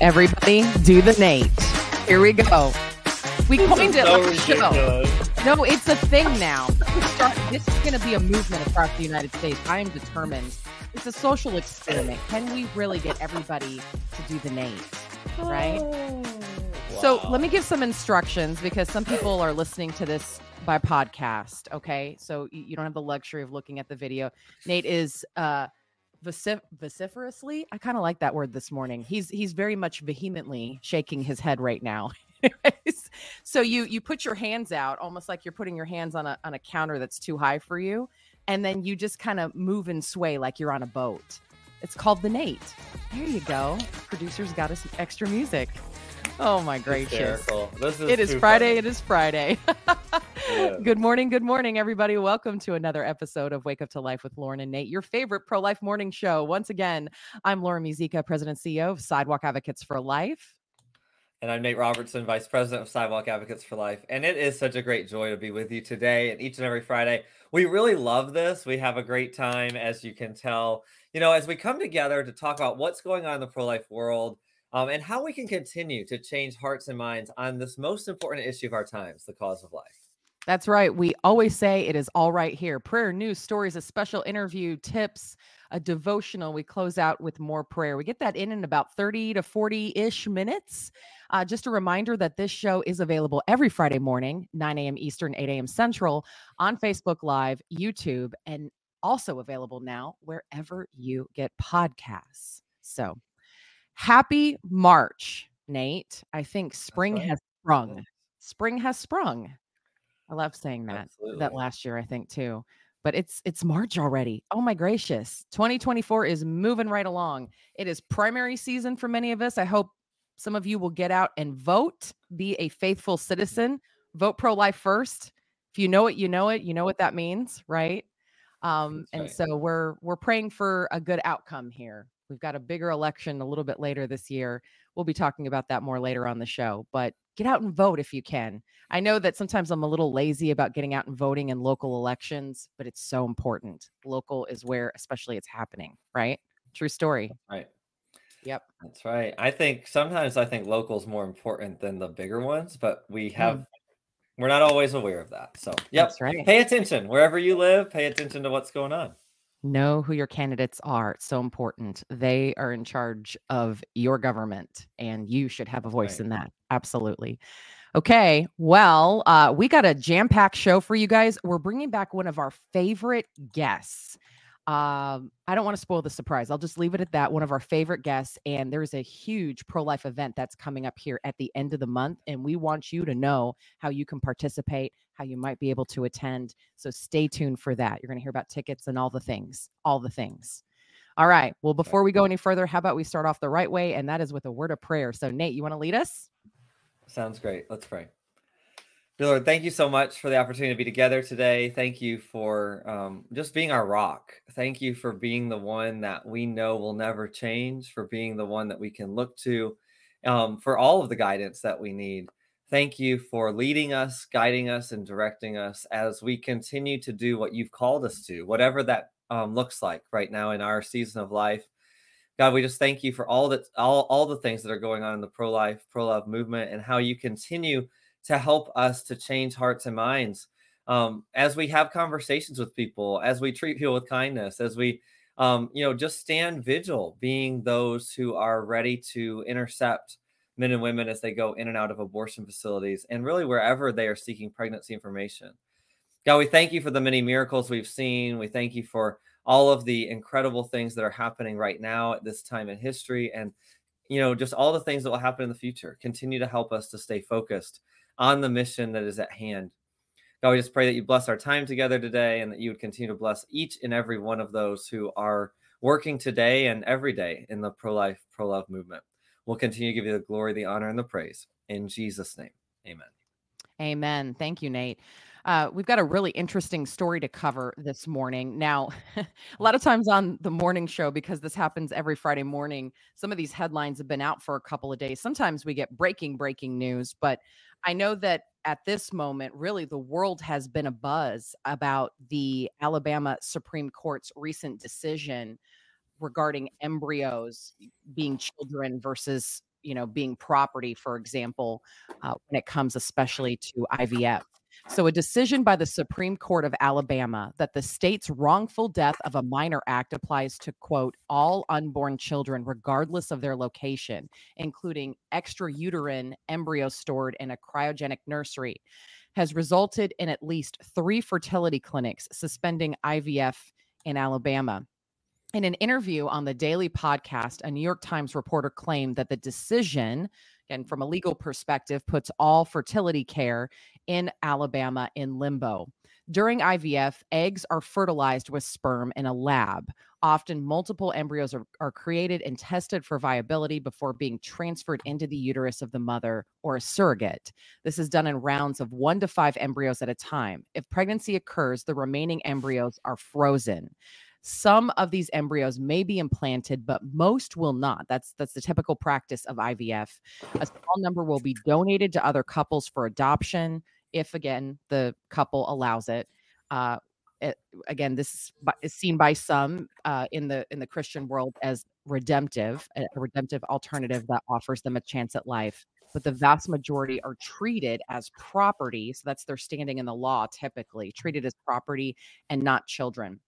Everybody, do the Nate. Here we go. We coined it so show. No, it's a thing now. This is going to be a movement across the United States. I am determined. It's a social experiment. Can we really get everybody to do the Nate? Right? So Wow. let me give some instructions because some people are listening to this by podcast. Okay. So you don't have the luxury of looking at the video. Nate is uh vocif- vociferously. I kind of like that word this morning. He's he's very much vehemently shaking his head right now. So you you put your hands out almost like you're putting your hands on a on a counter that's too high for you, and then you just kind of move and sway like you're on a boat. It's called the Nate. There you go. Producers got us extra music. Oh my gracious. This is It is Friday. funny. It is Friday. Yeah. Good morning. Good morning, everybody. Welcome to another episode of Wake Up to Life with Lauren and Nate, your favorite pro life morning show. Once again, I'm Lauren Muzyka, President and CEO of Sidewalk Advocates for Life. And I'm Nate Robertson, Vice President of Sidewalk Advocates for Life. And it is such a great joy to be with you today and each and every Friday. We really love this. We have a great time, as you can tell, you know, as we come together to talk about what's going on in the pro life world um, and how we can continue to change hearts and minds on this most important issue of our times, the cause of life. That's right. We always say it is all right here. Prayer, news, stories, a special interview, tips, a devotional. We close out with more prayer. We get that in in about 30 to 40 ish minutes. Uh, just a reminder that this show is available every Friday morning, 9 a.m. Eastern, 8 a.m. Central on Facebook Live, YouTube, and also available now wherever you get podcasts. So happy March, Nate. I think spring right. has sprung. Spring has sprung. I love saying that Absolutely. that last year, I think too. But it's it's March already. Oh my gracious. 2024 is moving right along. It is primary season for many of us. I hope some of you will get out and vote, be a faithful citizen, vote pro-life first. If you know it, you know it. You know what that means, right? Um, That's and right. so we're we're praying for a good outcome here. We've got a bigger election a little bit later this year. We'll be talking about that more later on the show. But get out and vote if you can. I know that sometimes I'm a little lazy about getting out and voting in local elections, but it's so important. Local is where, especially, it's happening, right? True story. Right. Yep. That's right. I think sometimes I think local is more important than the bigger ones, but we have mm. we're not always aware of that. So, yep. Right. Pay attention wherever you live. Pay attention to what's going on. Know who your candidates are. It's so important. They are in charge of your government, and you should have a voice Right. in that. Absolutely. Okay. Well, uh, we got a jam packed show for you guys. We're bringing back one of our favorite guests. Um, I don't want to spoil the surprise. I'll just leave it at that. One of our favorite guests, and there's a huge pro life event that's coming up here at the end of the month, and we want you to know how you can participate, how you might be able to attend. So stay tuned for that. You're going to hear about tickets and all the things, all the things. All right. Well, before we go any further, how about we start off the right way, and that is with a word of prayer. So, Nate, you want to lead us? Sounds great. Let's pray. Dear Lord, thank you so much for the opportunity to be together today. Thank you for um, just being our rock. Thank you for being the one that we know will never change, for being the one that we can look to, um, for all of the guidance that we need. Thank you for leading us, guiding us, and directing us as we continue to do what you've called us to, whatever that um, looks like right now in our season of life. God, we just thank you for all that, all, all the things that are going on in the pro life, pro love movement, and how you continue to help us to change hearts and minds um, as we have conversations with people, as we treat people with kindness, as we, um, you know, just stand vigil, being those who are ready to intercept men and women as they go in and out of abortion facilities and really wherever they are seeking pregnancy information. God, we thank you for the many miracles we've seen. We thank you for all of the incredible things that are happening right now at this time in history and you know just all the things that will happen in the future continue to help us to stay focused on the mission that is at hand god we just pray that you bless our time together today and that you would continue to bless each and every one of those who are working today and every day in the pro-life pro-love movement we'll continue to give you the glory the honor and the praise in jesus name amen Amen. Thank you, Nate. Uh, we've got a really interesting story to cover this morning. Now, a lot of times on the morning show, because this happens every Friday morning, some of these headlines have been out for a couple of days. Sometimes we get breaking, breaking news, but I know that at this moment, really the world has been a buzz about the Alabama Supreme Court's recent decision regarding embryos being children versus you know, being property, for example, uh, when it comes especially to IVF. So, a decision by the Supreme Court of Alabama that the state's wrongful death of a minor act applies to, quote, all unborn children, regardless of their location, including extrauterine embryos stored in a cryogenic nursery, has resulted in at least three fertility clinics suspending IVF in Alabama. In an interview on the Daily Podcast, a New York Times reporter claimed that the decision, again, from a legal perspective, puts all fertility care in Alabama in limbo. During IVF, eggs are fertilized with sperm in a lab. Often, multiple embryos are, are, created and tested for viability before being transferred into the uterus of the mother or a surrogate. This is done in rounds of one to five embryos at a time. If pregnancy occurs, the remaining embryos are frozen. Some of these embryos may be implanted, but most will not. That's that's the typical practice of IVF. A small number will be donated to other couples for adoption if again the couple allows it. Uh, it again, this is seen by some uh, in the in the Christian world as redemptive, a redemptive alternative that offers them a chance at life. But the vast majority are treated as property, so that's their standing in the law. Typically, treated as property and not children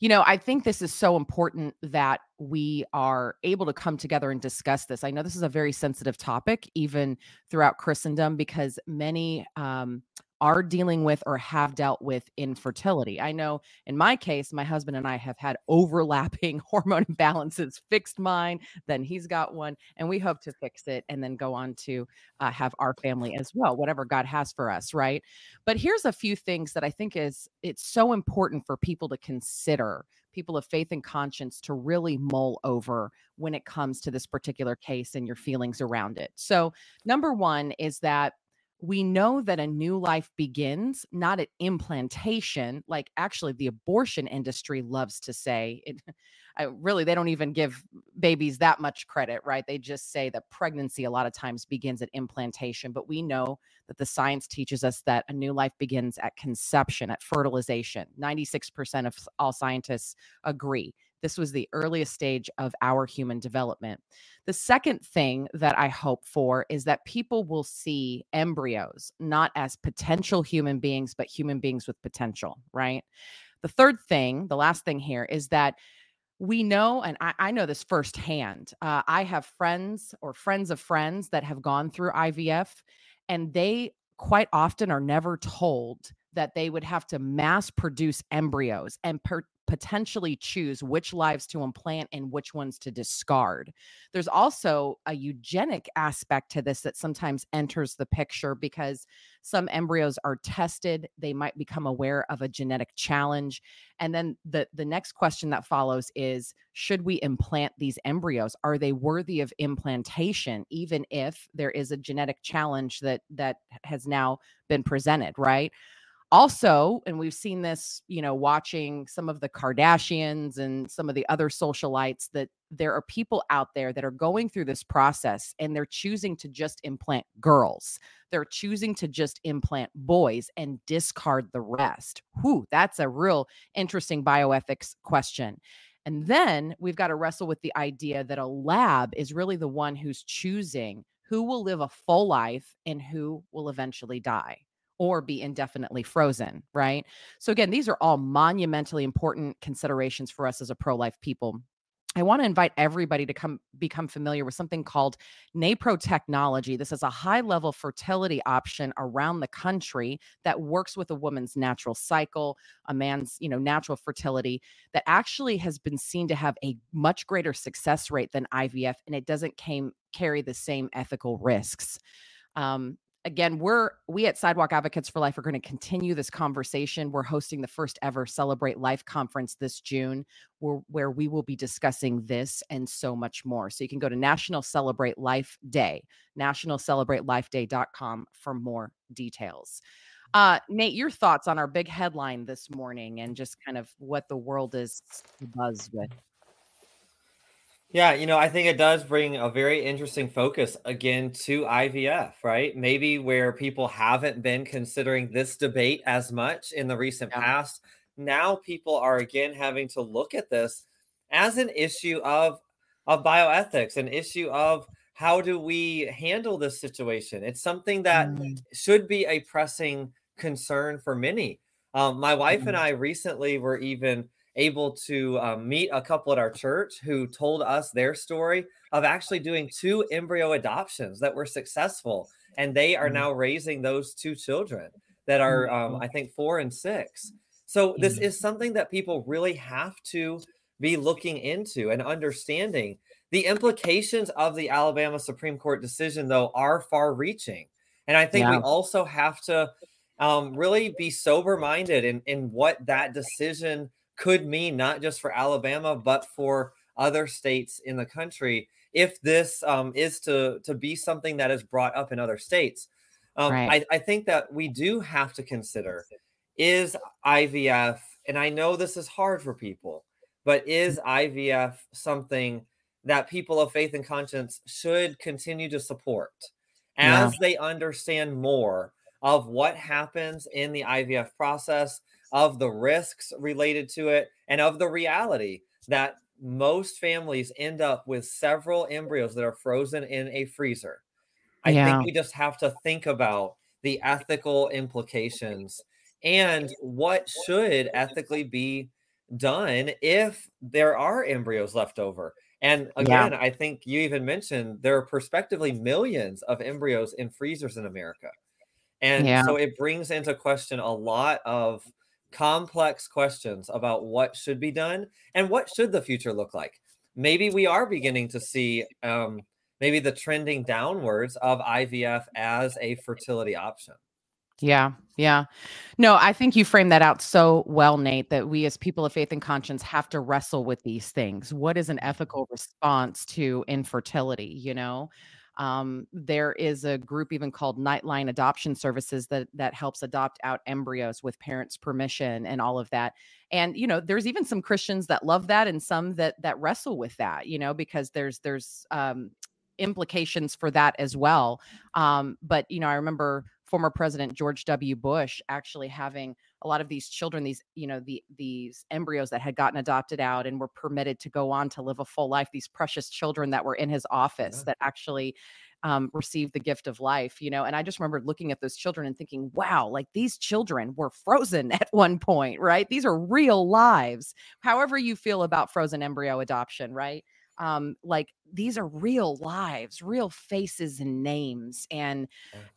you know, I think this is so important that we are able to come together and discuss this. I know this is a very sensitive topic, even throughout Christendom, because many um, are dealing with or have dealt with infertility. I know in my case, my husband and I have had overlapping hormone imbalances, fixed mine, then he's got one, and we hope to fix it and then go on to uh, have our family as well, whatever God has for us, right? But here's a few things that I think is it's so important for people to consider people of faith and conscience to really mull over when it comes to this particular case and your feelings around it. So, number one is that we know that a new life begins not at implantation like actually the abortion industry loves to say it I, really they don't even give babies that much credit right? They just say that pregnancy a lot of times begins at implantation but we know that the science teaches us that a new life begins at conception at fertilization. 96% of all scientists agree this was the earliest stage of our human development. The second thing that I hope for is that people will see embryos not as potential human beings, but human beings with potential, right? The third thing, the last thing here is that we know, and I, I know this firsthand. Uh, I have friends or friends of friends that have gone through IVF, and they quite often are never told that they would have to mass produce embryos and per- potentially choose which lives to implant and which ones to discard. There's also a eugenic aspect to this that sometimes enters the picture because some embryos are tested, they might become aware of a genetic challenge. And then the the next question that follows is should we implant these embryos? Are they worthy of implantation even if there is a genetic challenge that that has now been presented, right? Also and we've seen this you know watching some of the kardashians and some of the other socialites that there are people out there that are going through this process and they're choosing to just implant girls. They're choosing to just implant boys and discard the rest. Whew that's a real interesting bioethics question. And then we've got to wrestle with the idea that a lab is really the one who's choosing who will live a full life and who will eventually die or be indefinitely frozen, right? So, again, these are all monumentally important considerations for us as a pro life people. I want to invite everybody to come become familiar with something called NaPro technology. This is a high level fertility option around the country that works with a woman's natural cycle, a man's, you know, natural fertility that actually has been seen to have a much greater success rate than IVF and it doesn't came carry the same ethical risks. Um, again, we're we at Sidewalk Advocates for Life are going to continue this conversation. We're hosting the first ever Celebrate Life conference this June, where, where we will be discussing this and so much more. So you can go to National Celebrate Life Day, nationalcelebratelifeday.com for more details. Uh, Nate, your thoughts on our big headline this morning and just kind of what the world is buzz with. Yeah, you know, I think it does bring a very interesting focus again to IVF, right? Maybe where people haven't been considering this debate as much in the recent yeah. past. Now people are again having to look at this as an issue of of bioethics, an issue of how do we handle this situation? It's something that Mm, should be a pressing concern for many. Um, my wife and mm, I recently were even able to um, meet a couple at our church who told us their story of actually doing two embryo adoptions that were successful. And they are mm, now raising those two children that are, um, mm, I think, four and six. So, this mm. is something that people really have to be looking into and understanding. The implications of the Alabama Supreme Court decision, though, are far reaching. And I think we also have to um, really be sober minded in, in what that decision could mean, not just for Alabama, but for other states in the country. If this um, is to, to be something that is brought up in other states, um, right. I, I think that we do have to consider is IVF, and I know this is hard for people, but is IVF something that people of faith and conscience should continue to support Yeah, as they understand more of what happens in the IVF process, of the risks related to it, and of the reality that most families end up with several embryos that are frozen in a freezer. I think we just have to think about the ethical implications and what should ethically be done if there are embryos left over. And yeah, again, I think you even mentioned there are prospectively millions of embryos in freezers in America. And yeah, so it brings into question a lot of complex questions about what should be done and what should the future look like. Maybe we are beginning to see um, maybe the trending downwards of IVF as a fertility option. yeah, yeah. No, I think you framed that out so well, Nate, that we as people of faith and conscience have to wrestle with these things. What is an ethical response to infertility? You know, um, there is a group even called Nightlight Adoption Services that that helps adopt out embryos with parents' permission and all of that. And you know, there's even some Christians that love that, and some that that wrestle with that. You know, because there's there's um, implications for that as well. Um, but you know, I remember former President George W. Bush actually having a lot of these children, these, you know, the these embryos that had gotten adopted out and were permitted to go on to live a full life, these precious children that were in his office Yeah. that actually um, received the gift of life, you know. And I just remember looking at those children and thinking, wow, like these children were frozen at one point, right? These are real lives. However, you feel about frozen embryo adoption, right? Um, like these are real lives, real faces and names. And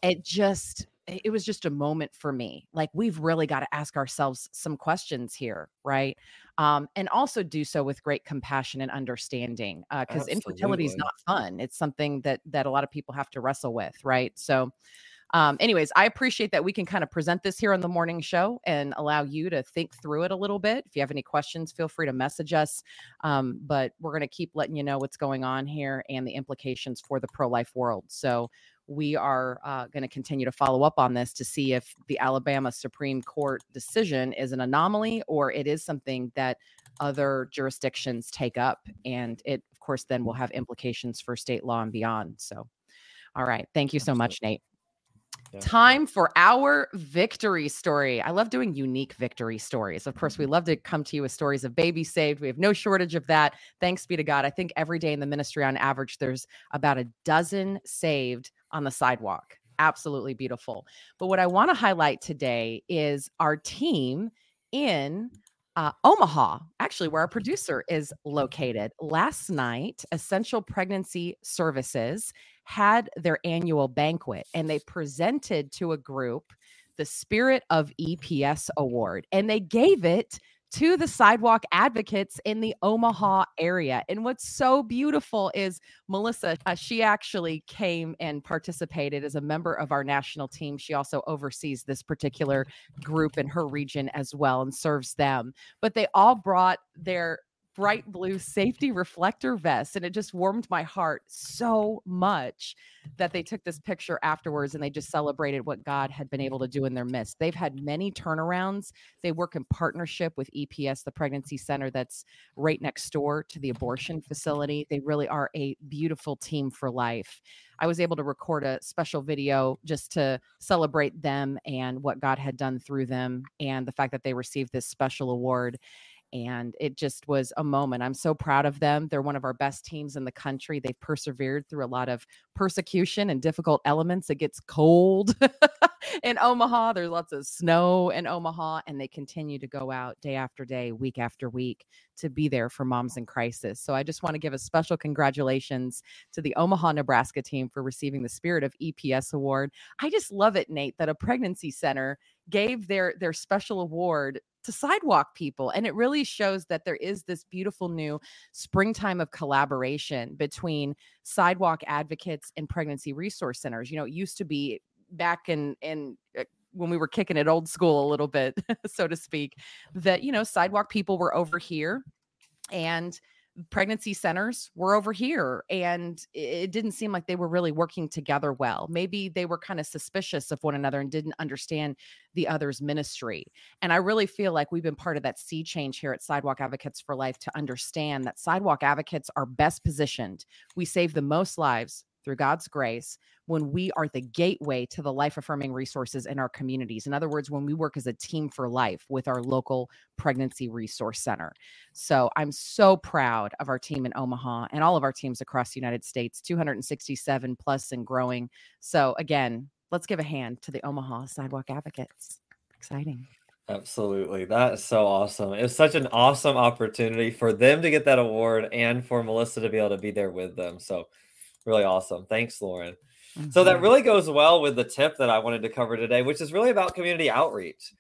it just it was just a moment for me like we've really got to ask ourselves some questions here right um, and also do so with great compassion and understanding because infertility is not fun it's something that that a lot of people have to wrestle with right so um, anyways, I appreciate that we can kind of present this here on the morning show and allow you to think through it a little bit. If you have any questions, feel free to message us. Um, but we're going to keep letting you know what's going on here and the implications for the pro life world. So we are uh, going to continue to follow up on this to see if the Alabama Supreme Court decision is an anomaly or it is something that other jurisdictions take up. And it, of course, then will have implications for state law and beyond. So, all right. Thank you so Absolutely. much, Nate. Yeah. Time for our victory story. I love doing unique victory stories. Of course, we love to come to you with stories of babies saved. We have no shortage of that. Thanks be to God. I think every day in the ministry, on average, there's about a dozen saved on the sidewalk. Absolutely beautiful. But what I want to highlight today is our team in uh, Omaha, actually, where our producer is located. Last night, Essential Pregnancy Services had their annual banquet and they presented to a group the Spirit of EPS Award and they gave it to the sidewalk advocates in the Omaha area. And what's so beautiful is Melissa, uh, she actually came and participated as a member of our national team. She also oversees this particular group in her region as well and serves them. But they all brought their bright blue safety reflector vest. and it just warmed my heart so much that they took this picture afterwards and they just celebrated what God had been able to do in their midst. They've had many turnarounds. They work in partnership with EPS, the pregnancy center that's right next door to the abortion facility. They really are a beautiful team for life. I was able to record a special video just to celebrate them and what God had done through them and the fact that they received this special award. And it just was a moment. I'm so proud of them. They're one of our best teams in the country. They've persevered through a lot of persecution and difficult elements. It gets cold in Omaha. There's lots of snow in Omaha, and they continue to go out day after day, week after week to be there for moms in crisis. So I just want to give a special congratulations to the Omaha, Nebraska team for receiving the Spirit of EPS award. I just love it, Nate, that a pregnancy center gave their their special award to sidewalk people and it really shows that there is this beautiful new springtime of collaboration between sidewalk advocates and pregnancy resource centers you know it used to be back in in uh, when we were kicking it old school a little bit so to speak that you know sidewalk people were over here and pregnancy centers were over here and it didn't seem like they were really working together well. Maybe they were kind of suspicious of one another and didn't understand the other's ministry. And i really feel like we've been part of that sea change here at sidewalk advocates for life to understand that sidewalk advocates are best positioned. We save the most lives through God's grace when we are the gateway to the life affirming resources in our communities. In other words, when we work as a team for life with our local pregnancy resource center. So I'm so proud of our team in Omaha and all of our teams across the United States, 267 plus and growing. So again, let's give a hand to the Omaha Sidewalk Advocates. Exciting. Absolutely. That is so awesome. It's such an awesome opportunity for them to get that award and for Melissa to be able to be there with them. So Really awesome. Thanks, Lauren. Mm-hmm. So that mm-hmm. really goes well with the tip that I wanted to cover today, which is really about community outreach.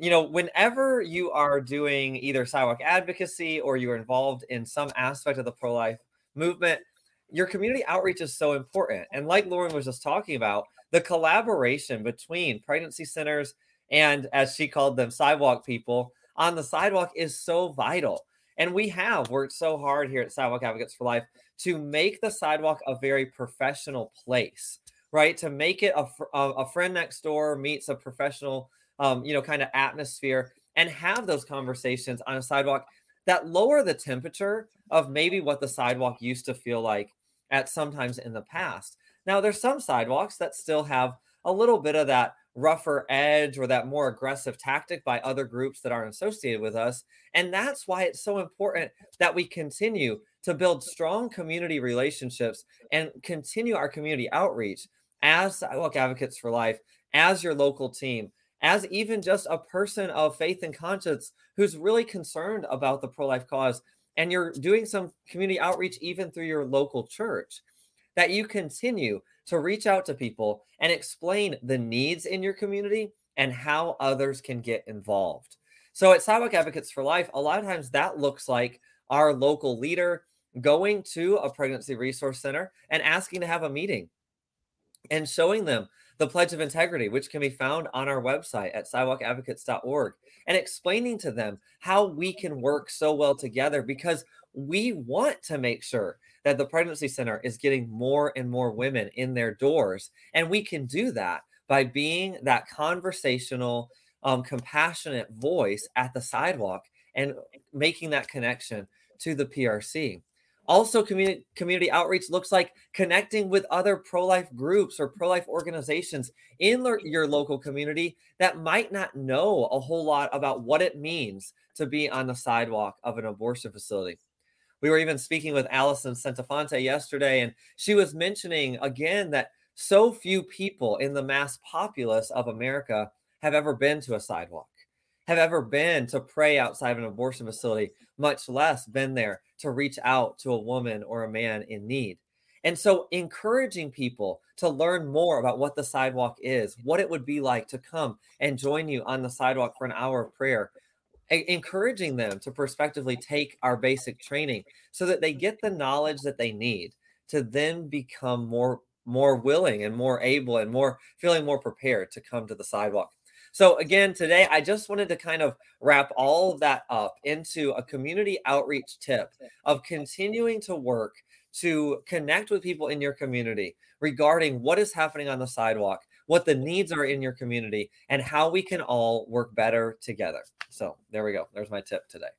You know, whenever you are doing either sidewalk advocacy or you're involved in some aspect of the pro life movement, your community outreach is so important. And like Lauren was just talking about, the collaboration between pregnancy centers and, as she called them, sidewalk people on the sidewalk is so vital. And we have worked so hard here at Sidewalk Advocates for Life to make the sidewalk a very professional place, right? To make it a, a, friend next door meets a professional, um, you know, kind of atmosphere and have those conversations on a sidewalk that lower the temperature of maybe what the sidewalk used to feel like at sometimes in the past. Now, there's some sidewalks that still have a little bit of that rougher edge or that more aggressive tactic by other groups that aren't associated with us. And that's why it's so important that we continue to build strong community relationships and continue our community outreach as Sidewalk Advocates for Life, as your local team, as even just a person of faith and conscience who's really concerned about the pro life cause. And you're doing some community outreach even through your local church, that you continue to reach out to people and explain the needs in your community and how others can get involved. So at Sidewalk Advocates for Life, a lot of times that looks like our local leader going to a pregnancy resource center and asking to have a meeting and showing them the Pledge of Integrity, which can be found on our website at sidewalkadvocates.org, and explaining to them how we can work so well together because we want to make sure that the pregnancy center is getting more and more women in their doors. And we can do that by being that conversational, um, compassionate voice at the sidewalk and making that connection to the PRC. Also, community community outreach looks like connecting with other pro-life groups or pro-life organizations in le- mm-hmm. your local community that might not know a whole lot about what it means to be on the sidewalk of an abortion facility. We were even speaking with Allison Santafonte yesterday, and she was mentioning again that so few people in the mass populace of America have ever been to a sidewalk have ever been to pray outside of an abortion facility, much less been there to reach out to a woman or a man in need. And so, encouraging people to learn more about what the sidewalk is, what it would be like to come and join you on the sidewalk for an hour of prayer, encouraging them to prospectively take our basic training so that they get the knowledge that they need to then become more more willing and more able and more feeling more prepared to come to the sidewalk so, again, today I just wanted to kind of wrap all of that up into a community outreach tip of continuing to work to connect with people in your community regarding what is happening on the sidewalk, what the needs are in your community, and how we can all work better together. So, there we go. There's my tip today.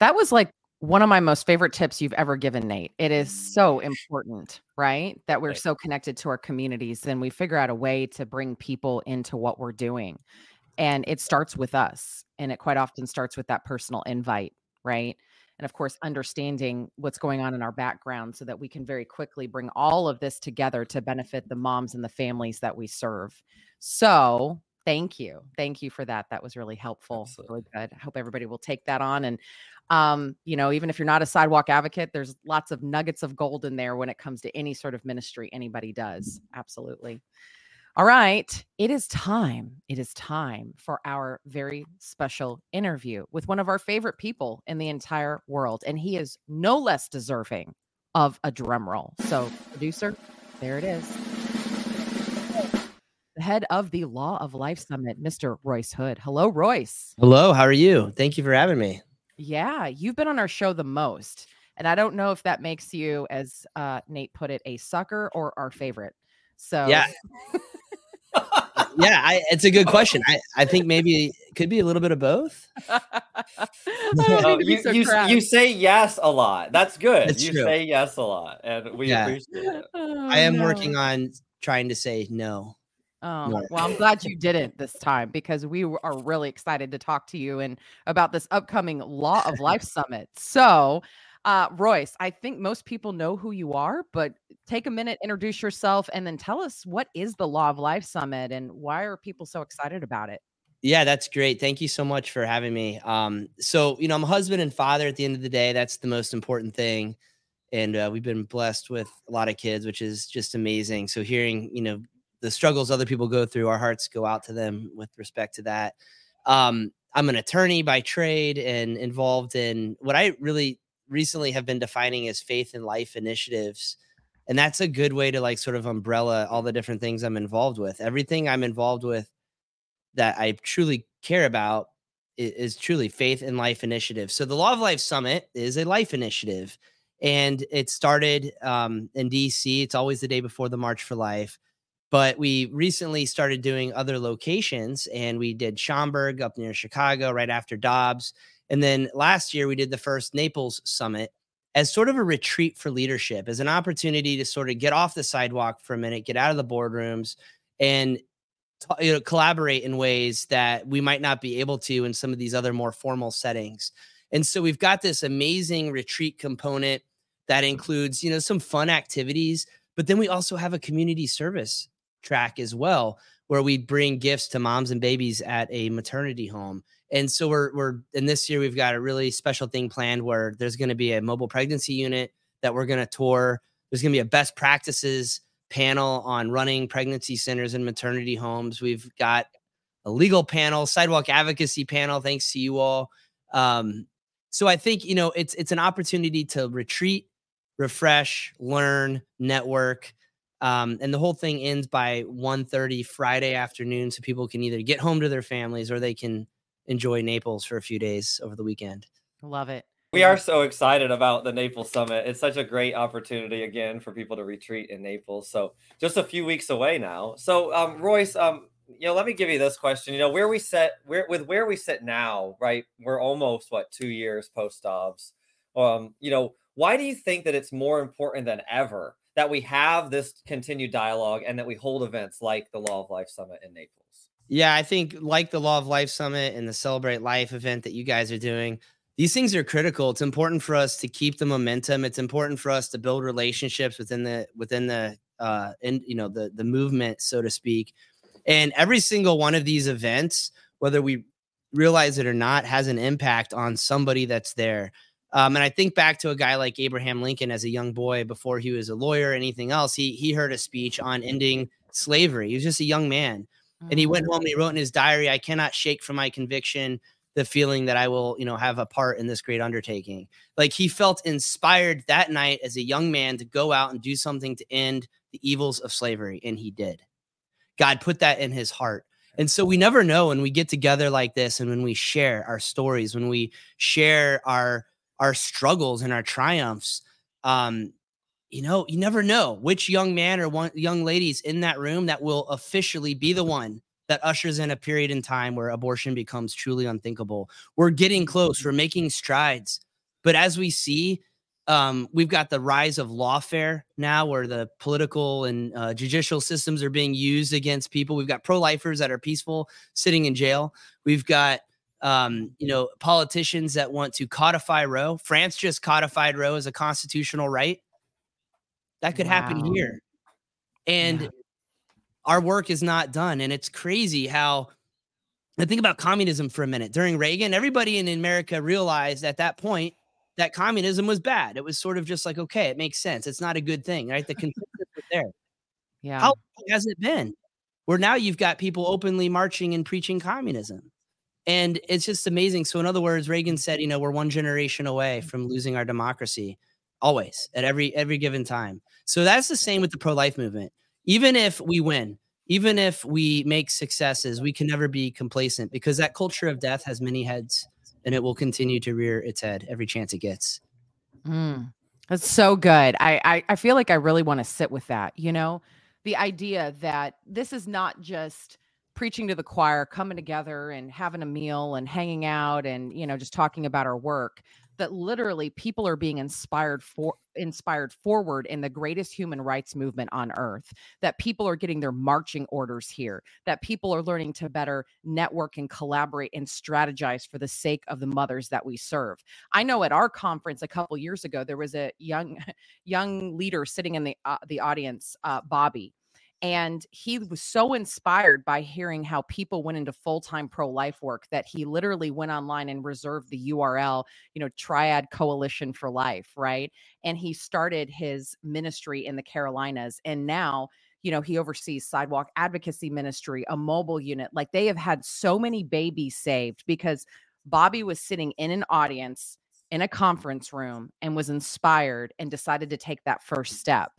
That was like one of my most favorite tips you've ever given, Nate. It is so important, right? That we're so connected to our communities and we figure out a way to bring people into what we're doing. And it starts with us. And it quite often starts with that personal invite, right? And of course, understanding what's going on in our background so that we can very quickly bring all of this together to benefit the moms and the families that we serve. So, thank you. Thank you for that. That was really helpful. Absolutely. Really good. I hope everybody will take that on. And, um, you know, even if you're not a sidewalk advocate, there's lots of nuggets of gold in there when it comes to any sort of ministry anybody does. Absolutely. All right, it is time. It is time for our very special interview with one of our favorite people in the entire world. And he is no less deserving of a drum roll. So, producer, there it is. The head of the Law of Life Summit, Mr. Royce Hood. Hello, Royce. Hello, how are you? Thank you for having me. Yeah, you've been on our show the most. And I don't know if that makes you, as uh, Nate put it, a sucker or our favorite. So, yeah. yeah, I, it's a good question. I, I think maybe it could be a little bit of both. Oh, you, so you, you, say yes a lot. That's good. That's you true. say yes a lot, and we yeah. appreciate it. Oh, I am no. working on trying to say no. Oh, no. well, I'm glad you didn't this time because we are really excited to talk to you and about this upcoming Law of Life Summit. So, uh, Royce, I think most people know who you are, but take a minute, introduce yourself, and then tell us what is the Law of Life Summit and why are people so excited about it? Yeah, that's great. Thank you so much for having me. Um, so, you know, I'm a husband and father at the end of the day. That's the most important thing. And uh, we've been blessed with a lot of kids, which is just amazing. So, hearing, you know, the struggles other people go through, our hearts go out to them with respect to that. Um, I'm an attorney by trade and involved in what I really recently have been defining as faith and life initiatives and that's a good way to like sort of umbrella all the different things i'm involved with. Everything i'm involved with that i truly care about is, truly faith and life initiative. So the law of life summit is a life initiative and it started um, in dc it's always the day before the march for life but we recently started doing other locations and we did schaumburg up near chicago right after dobbs and then last year, we did the first Naples Summit as sort of a retreat for leadership, as an opportunity to sort of get off the sidewalk for a minute, get out of the boardrooms, and you know, collaborate in ways that we might not be able to in some of these other more formal settings. And so we've got this amazing retreat component that includes, you know, some fun activities, but then we also have a community service track as well, where we bring gifts to moms and babies at a maternity home. And so we're we're in this year we've got a really special thing planned where there's going to be a mobile pregnancy unit that we're going to tour. There's going to be a best practices panel on running pregnancy centers and maternity homes. We've got a legal panel, sidewalk advocacy panel. Thanks to you all. Um, so I think you know it's it's an opportunity to retreat, refresh, learn, network. Um, and the whole thing ends by 1.30 Friday afternoon, so people can either get home to their families or they can enjoy Naples for a few days over the weekend. Love it. We are so excited about the Naples Summit. It's such a great opportunity again for people to retreat in Naples. So just a few weeks away now. So um, Royce, um, you know, let me give you this question. You know, where we sit, where with where we sit now, right? We're almost what two years post Dobbs. Um, you know, why do you think that it's more important than ever that we have this continued dialogue and that we hold events like the Law of Life Summit in Naples? Yeah, I think like the Law of Life Summit and the Celebrate Life event that you guys are doing, these things are critical. It's important for us to keep the momentum. It's important for us to build relationships within the within the uh and you know the the movement, so to speak. And every single one of these events, whether we realize it or not, has an impact on somebody that's there. Um, and I think back to a guy like Abraham Lincoln as a young boy before he was a lawyer or anything else. He he heard a speech on ending slavery. He was just a young man and he went home and he wrote in his diary, I cannot shake from my conviction the feeling that I will, you know, have a part in this great undertaking. Like he felt inspired that night as a young man to go out and do something to end the evils of slavery. And he did. God put that in his heart. And so we never know when we get together like this and when we share our stories, when we share our our struggles and our triumphs, um, you know, you never know which young man or one young ladies in that room that will officially be the one that ushers in a period in time where abortion becomes truly unthinkable. We're getting close, we're making strides. But as we see, um, we've got the rise of lawfare now, where the political and uh, judicial systems are being used against people. We've got pro lifers that are peaceful sitting in jail. We've got um, you know, politicians that want to codify Roe. France just codified Roe as a constitutional right. That could wow. happen here. And yeah. our work is not done. And it's crazy how I think about communism for a minute. During Reagan, everybody in America realized at that point that communism was bad. It was sort of just like, okay, it makes sense. It's not a good thing, right? The consensus was there. Yeah. How has it been? Where now you've got people openly marching and preaching communism. And it's just amazing. So, in other words, Reagan said, you know, we're one generation away from losing our democracy always at every every given time. So that's the same with the pro-life movement. Even if we win, even if we make successes, we can never be complacent because that culture of death has many heads and it will continue to rear its head every chance it gets. Mm, that's so good. I, I I feel like I really want to sit with that, you know, the idea that this is not just preaching to the choir, coming together and having a meal and hanging out and, you know, just talking about our work, that literally people are being inspired for inspired forward in the greatest human rights movement on earth that people are getting their marching orders here that people are learning to better network and collaborate and strategize for the sake of the mothers that we serve. I know at our conference a couple years ago there was a young young leader sitting in the uh, the audience uh, bobby and he was so inspired by hearing how people went into full-time pro-life work that he literally went online and reserved the url you know triad coalition for life right? And he started his ministry in the carolinas and now you know he oversees sidewalk advocacy ministry a mobile unit like they have had so many babies saved because bobby was sitting in an audience in a conference room and was inspired and decided to take that first step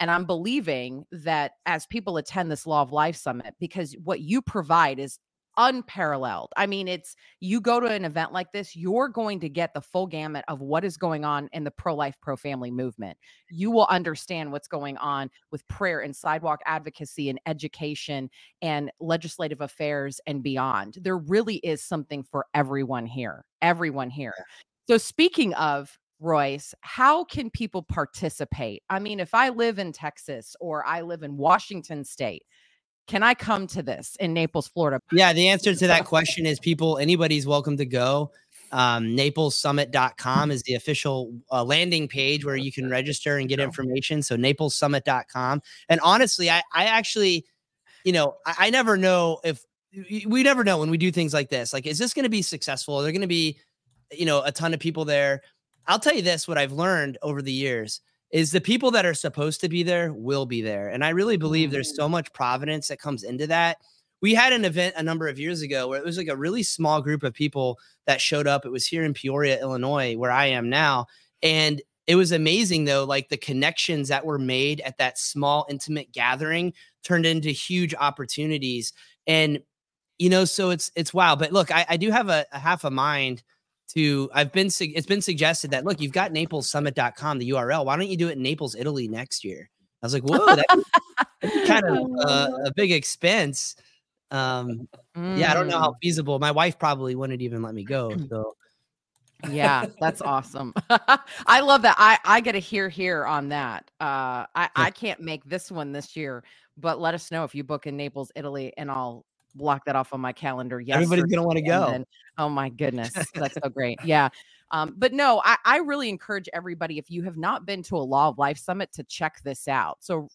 and I'm believing that as people attend this Law of Life Summit, because what you provide is unparalleled. I mean, it's you go to an event like this, you're going to get the full gamut of what is going on in the pro life, pro family movement. You will understand what's going on with prayer and sidewalk advocacy and education and legislative affairs and beyond. There really is something for everyone here. Everyone here. So, speaking of Royce, how can people participate? I mean, if I live in Texas or I live in Washington state, can I come to this in Naples, Florida? Yeah, the answer to that question is people, anybody's welcome to go. Um, NaplesSummit.com is the official uh, landing page where you can register and get information. So NaplesSummit.com. And honestly, I, I actually, you know, I, I never know if we never know when we do things like this. Like, is this going to be successful? Are there going to be, you know, a ton of people there? I'll tell you this what I've learned over the years is the people that are supposed to be there will be there. And I really believe there's so mm. much providence that comes into that. We had an event a number of years ago where it was like a really small group of people that showed up. It was here in Peoria, Illinois, where I am now. And it was amazing though, like the connections that were made at that small, intimate gathering turned into huge opportunities. And, you know, so it's it's wow. But look, I, I do have a, a half a mind to I've been it's been suggested that look, you've got NaplesSummit.com, the URL. Why don't you do it in Naples, Italy next year? I was like, whoa, that's kind of uh, a big expense. Um, mm. yeah, I don't know how mm. feasible. My wife probably wouldn't even let me go. So yeah, that's awesome. I love that. I I get a hear here on that. Uh, I I can't make this one this year, but let us know if you book in Naples, Italy, and I'll block that off on my calendar. Yes, everybody's gonna want to go. Then, oh my goodness, that's so great. Yeah. Um, but no, I, I really encourage everybody if you have not been to a Law of Life Summit to check this out. So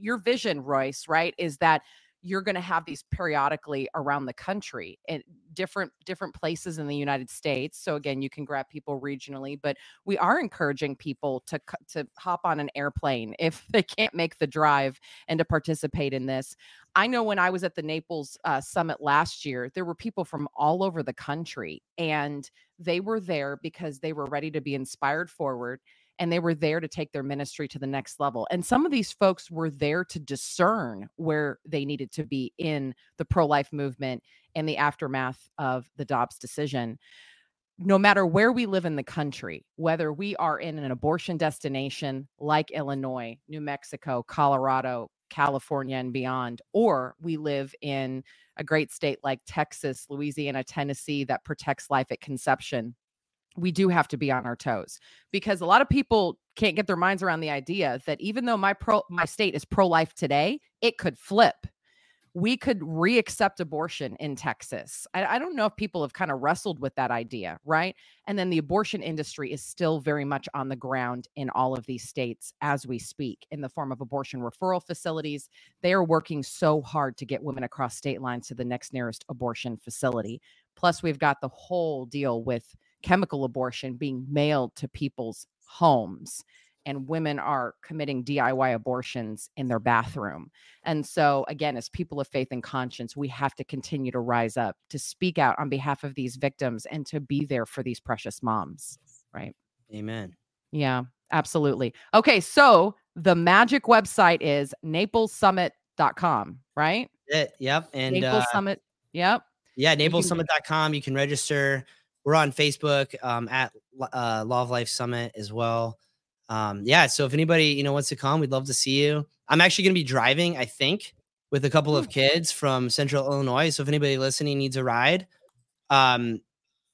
your vision, Royce, right, is that you're going to have these periodically around the country in different different places in the United States. So again, you can grab people regionally, but we are encouraging people to to hop on an airplane if they can't make the drive and to participate in this. I know when I was at the Naples uh, summit last year, there were people from all over the country, and they were there because they were ready to be inspired forward and they were there to take their ministry to the next level. And some of these folks were there to discern where they needed to be in the pro life movement and the aftermath of the Dobbs decision. No matter where we live in the country, whether we are in an abortion destination like Illinois, New Mexico, Colorado, California, and beyond, or we live in a great state like Texas, Louisiana, Tennessee that protects life at conception, we do have to be on our toes because a lot of people can't get their minds around the idea that even though my pro my state is pro life today, it could flip. we could reaccept abortion in Texas. I, I don't know if people have kind of wrestled with that idea, right? And then the abortion industry is still very much on the ground in all of these states as we speak in the form of abortion referral facilities. They are working so hard to get women across state lines to the next nearest abortion facility. Plus, we've got the whole deal with chemical abortion being mailed to people's homes and women are committing DIY abortions in their bathroom. And so, again, as people of faith and conscience, we have to continue to rise up to speak out on behalf of these victims and to be there for these precious moms. Right. Amen. Yeah, absolutely. Okay. So, the magic website is naplessummit.com, right? It, yep. And Naples uh, Summit. Yep. Yeah, naplessummit.com. You can register. We're on Facebook um, at uh, Law of Life Summit as well um, yeah, so if anybody you know wants to come, we'd love to see you. I'm actually going to be driving, I think, with a couple of kids from Central Illinois. So if anybody listening needs a ride, um,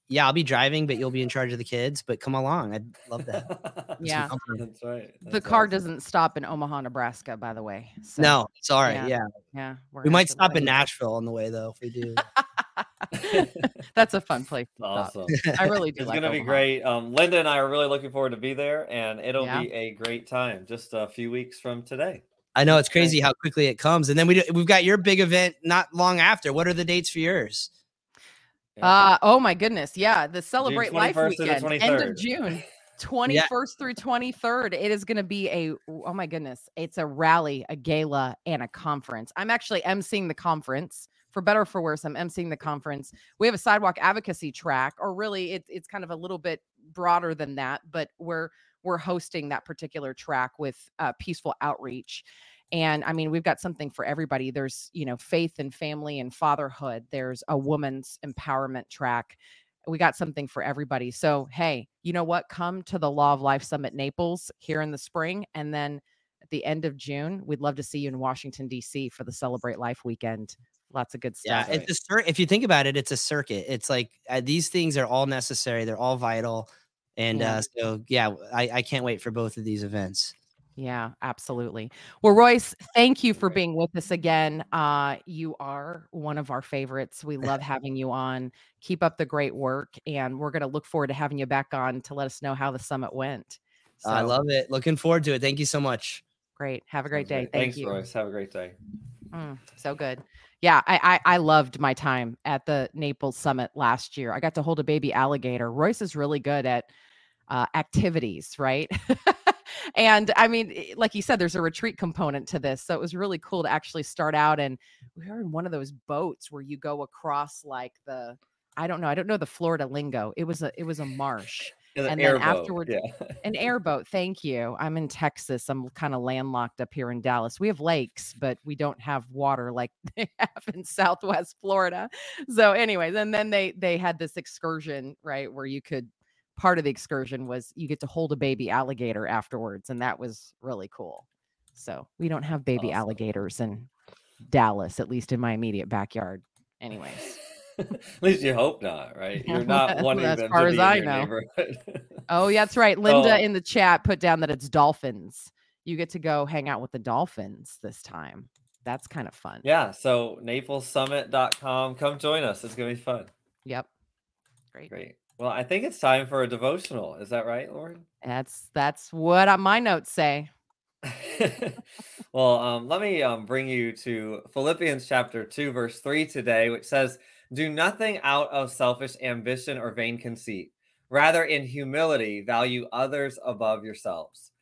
yeah, I'll be driving, but you'll be in charge of the kids. But come along, I'd love that. yeah, that's right. That's the car awesome. doesn't stop in Omaha, Nebraska, by the way. So, no, sorry. Yeah, yeah. yeah we might stop in Nashville on the way though if we do. That's a fun place. awesome. I really do. It's like going to be great. Um, Linda and I are really looking forward to be there, and it'll yeah. be a great time. Just a few weeks from today. I know it's crazy how quickly it comes, and then we do, we've got your big event not long after. What are the dates for yours? Uh oh my goodness, yeah, the Celebrate Life weekend, end of June. 21st yeah. through 23rd it is going to be a oh my goodness it's a rally a gala and a conference i'm actually emceeing the conference for better for worse, I'm emceeing the conference. We have a sidewalk advocacy track, or really, it's it's kind of a little bit broader than that, but we're we're hosting that particular track with uh, peaceful outreach. And I mean, we've got something for everybody. There's, you know, faith and family and fatherhood. There's a woman's empowerment track. We got something for everybody. So, hey, you know what? Come to the Law of Life Summit Naples here in the spring. And then at the end of June, we'd love to see you in Washington, D.C. for the Celebrate Life weekend lots of good stuff. Yeah, it's a if you think about it, it's a circuit. It's like uh, these things are all necessary. They're all vital, and yeah. uh, so yeah, I, I can't wait for both of these events. Yeah, absolutely. Well, Royce, thank you for being with us again. Uh, you are one of our favorites. We love having you on. Keep up the great work, and we're going to look forward to having you back on to let us know how the summit went. So, I love it. Looking forward to it. Thank you so much. Great. Have a great day. Thank Thanks, you. Royce. Have a great day. Mm, so good yeah, I, I, I loved my time at the Naples Summit last year. I got to hold a baby alligator. Royce is really good at uh, activities, right? and I mean, like you said, there's a retreat component to this, so it was really cool to actually start out. And we were in one of those boats where you go across like the I don't know, I don't know the Florida lingo. It was a it was a marsh and then afterward yeah. an airboat thank you. I'm in texas i'm kind of landlocked up here in dallas. We have lakes but we don't have water like they have in southwest florida. So anyways and then they they had this excursion right where you could part of the excursion was you get to hold a baby alligator afterwards and that was really cool. So we don't have baby awesome. alligators in dallas at least in my immediate backyard anyways At least you hope not, right? You're not wanting as them far to as I know. oh, yeah, that's right. Linda oh. in the chat put down that it's dolphins. You get to go hang out with the dolphins this time. That's kind of fun. Yeah. So naplessummit.com. Come join us. It's gonna be fun. Yep. Great. Great. Well, I think it's time for a devotional. Is that right, Lauren? That's that's what my notes say. well, um, let me um, bring you to Philippians chapter 2, verse 3 today, which says, do nothing out of selfish ambition or vain conceit. Rather, in humility, value others above yourselves.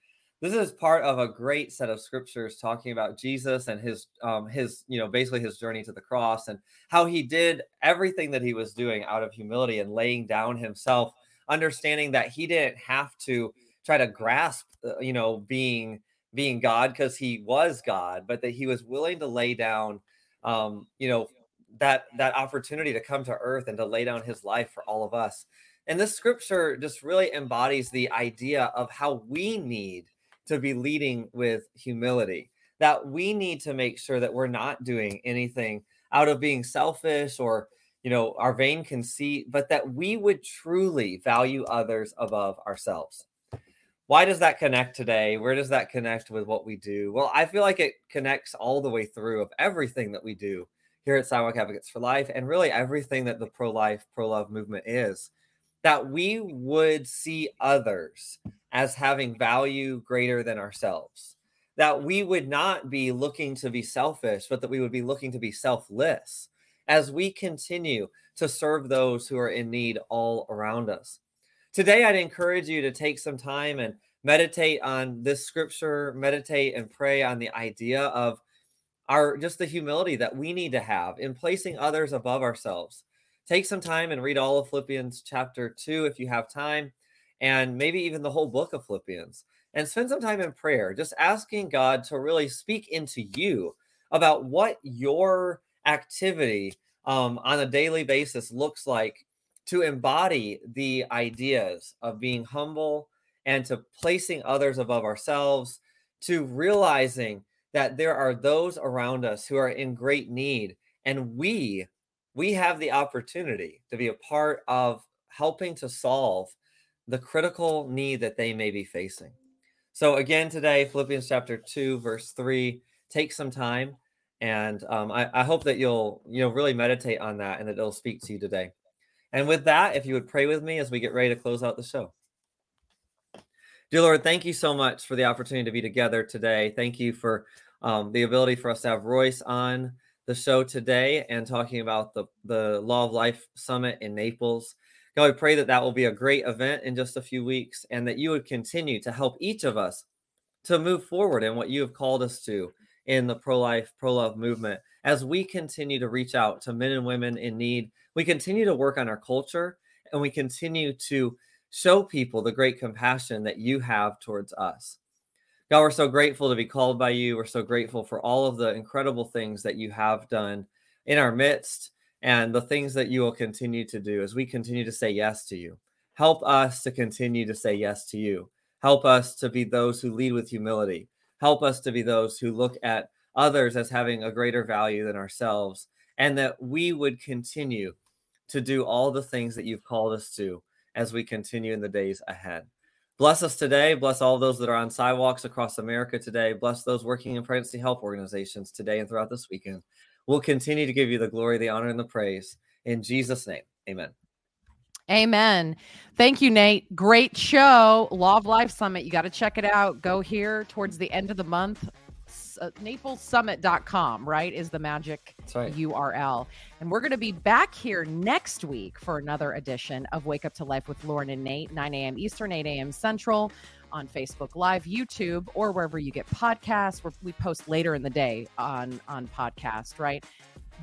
This is part of a great set of scriptures talking about Jesus and his, um, his, you know, basically his journey to the cross and how he did everything that he was doing out of humility and laying down himself, understanding that he didn't have to try to grasp, uh, you know, being being God because he was God, but that he was willing to lay down, um, you know, that that opportunity to come to earth and to lay down his life for all of us and this scripture just really embodies the idea of how we need to be leading with humility that we need to make sure that we're not doing anything out of being selfish or you know our vain conceit but that we would truly value others above ourselves why does that connect today? Where does that connect with what we do? Well, I feel like it connects all the way through of everything that we do here at Sidewalk Advocates for Life and really everything that the pro life, pro love movement is. That we would see others as having value greater than ourselves. That we would not be looking to be selfish, but that we would be looking to be selfless as we continue to serve those who are in need all around us. Today, I'd encourage you to take some time and meditate on this scripture, meditate and pray on the idea of our just the humility that we need to have in placing others above ourselves. Take some time and read all of Philippians chapter 2 if you have time, and maybe even the whole book of Philippians. And spend some time in prayer, just asking God to really speak into you about what your activity um, on a daily basis looks like to embody the ideas of being humble and to placing others above ourselves, to realizing that there are those around us who are in great need and we we have the opportunity to be a part of helping to solve the critical need that they may be facing. So again today Philippians chapter 2 verse 3 take some time and um, I, I hope that you'll you know really meditate on that and that it'll speak to you today. And with that, if you would pray with me as we get ready to close out the show. Dear Lord, thank you so much for the opportunity to be together today. Thank you for um, the ability for us to have Royce on the show today and talking about the, the Law of Life Summit in Naples. God, we pray that that will be a great event in just a few weeks and that you would continue to help each of us to move forward in what you have called us to in the pro life, pro love movement. As we continue to reach out to men and women in need, we continue to work on our culture and we continue to show people the great compassion that you have towards us. God, we're so grateful to be called by you. We're so grateful for all of the incredible things that you have done in our midst and the things that you will continue to do as we continue to say yes to you. Help us to continue to say yes to you. Help us to be those who lead with humility. Help us to be those who look at others as having a greater value than ourselves, and that we would continue to do all the things that you've called us to as we continue in the days ahead. Bless us today. Bless all those that are on sidewalks across America today. Bless those working in pregnancy help organizations today and throughout this weekend. We'll continue to give you the glory, the honor, and the praise. In Jesus' name, amen. Amen. Thank you, Nate. Great show. Law of Life Summit. You got to check it out. Go here towards the end of the month. Uh, NaplesSummit.com, right? Is the magic right. URL. And we're going to be back here next week for another edition of Wake Up to Life with Lauren and Nate, 9 a.m. Eastern, 8 a.m. Central on Facebook Live, YouTube, or wherever you get podcasts. Where we post later in the day on on podcast, right?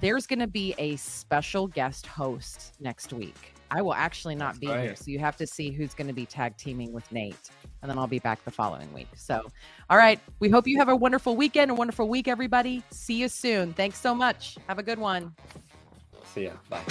There's going to be a special guest host next week. I will actually not That's be right. here. So you have to see who's going to be tag teaming with Nate. And then I'll be back the following week. So, all right. We hope you have a wonderful weekend, a wonderful week, everybody. See you soon. Thanks so much. Have a good one. See ya. Bye.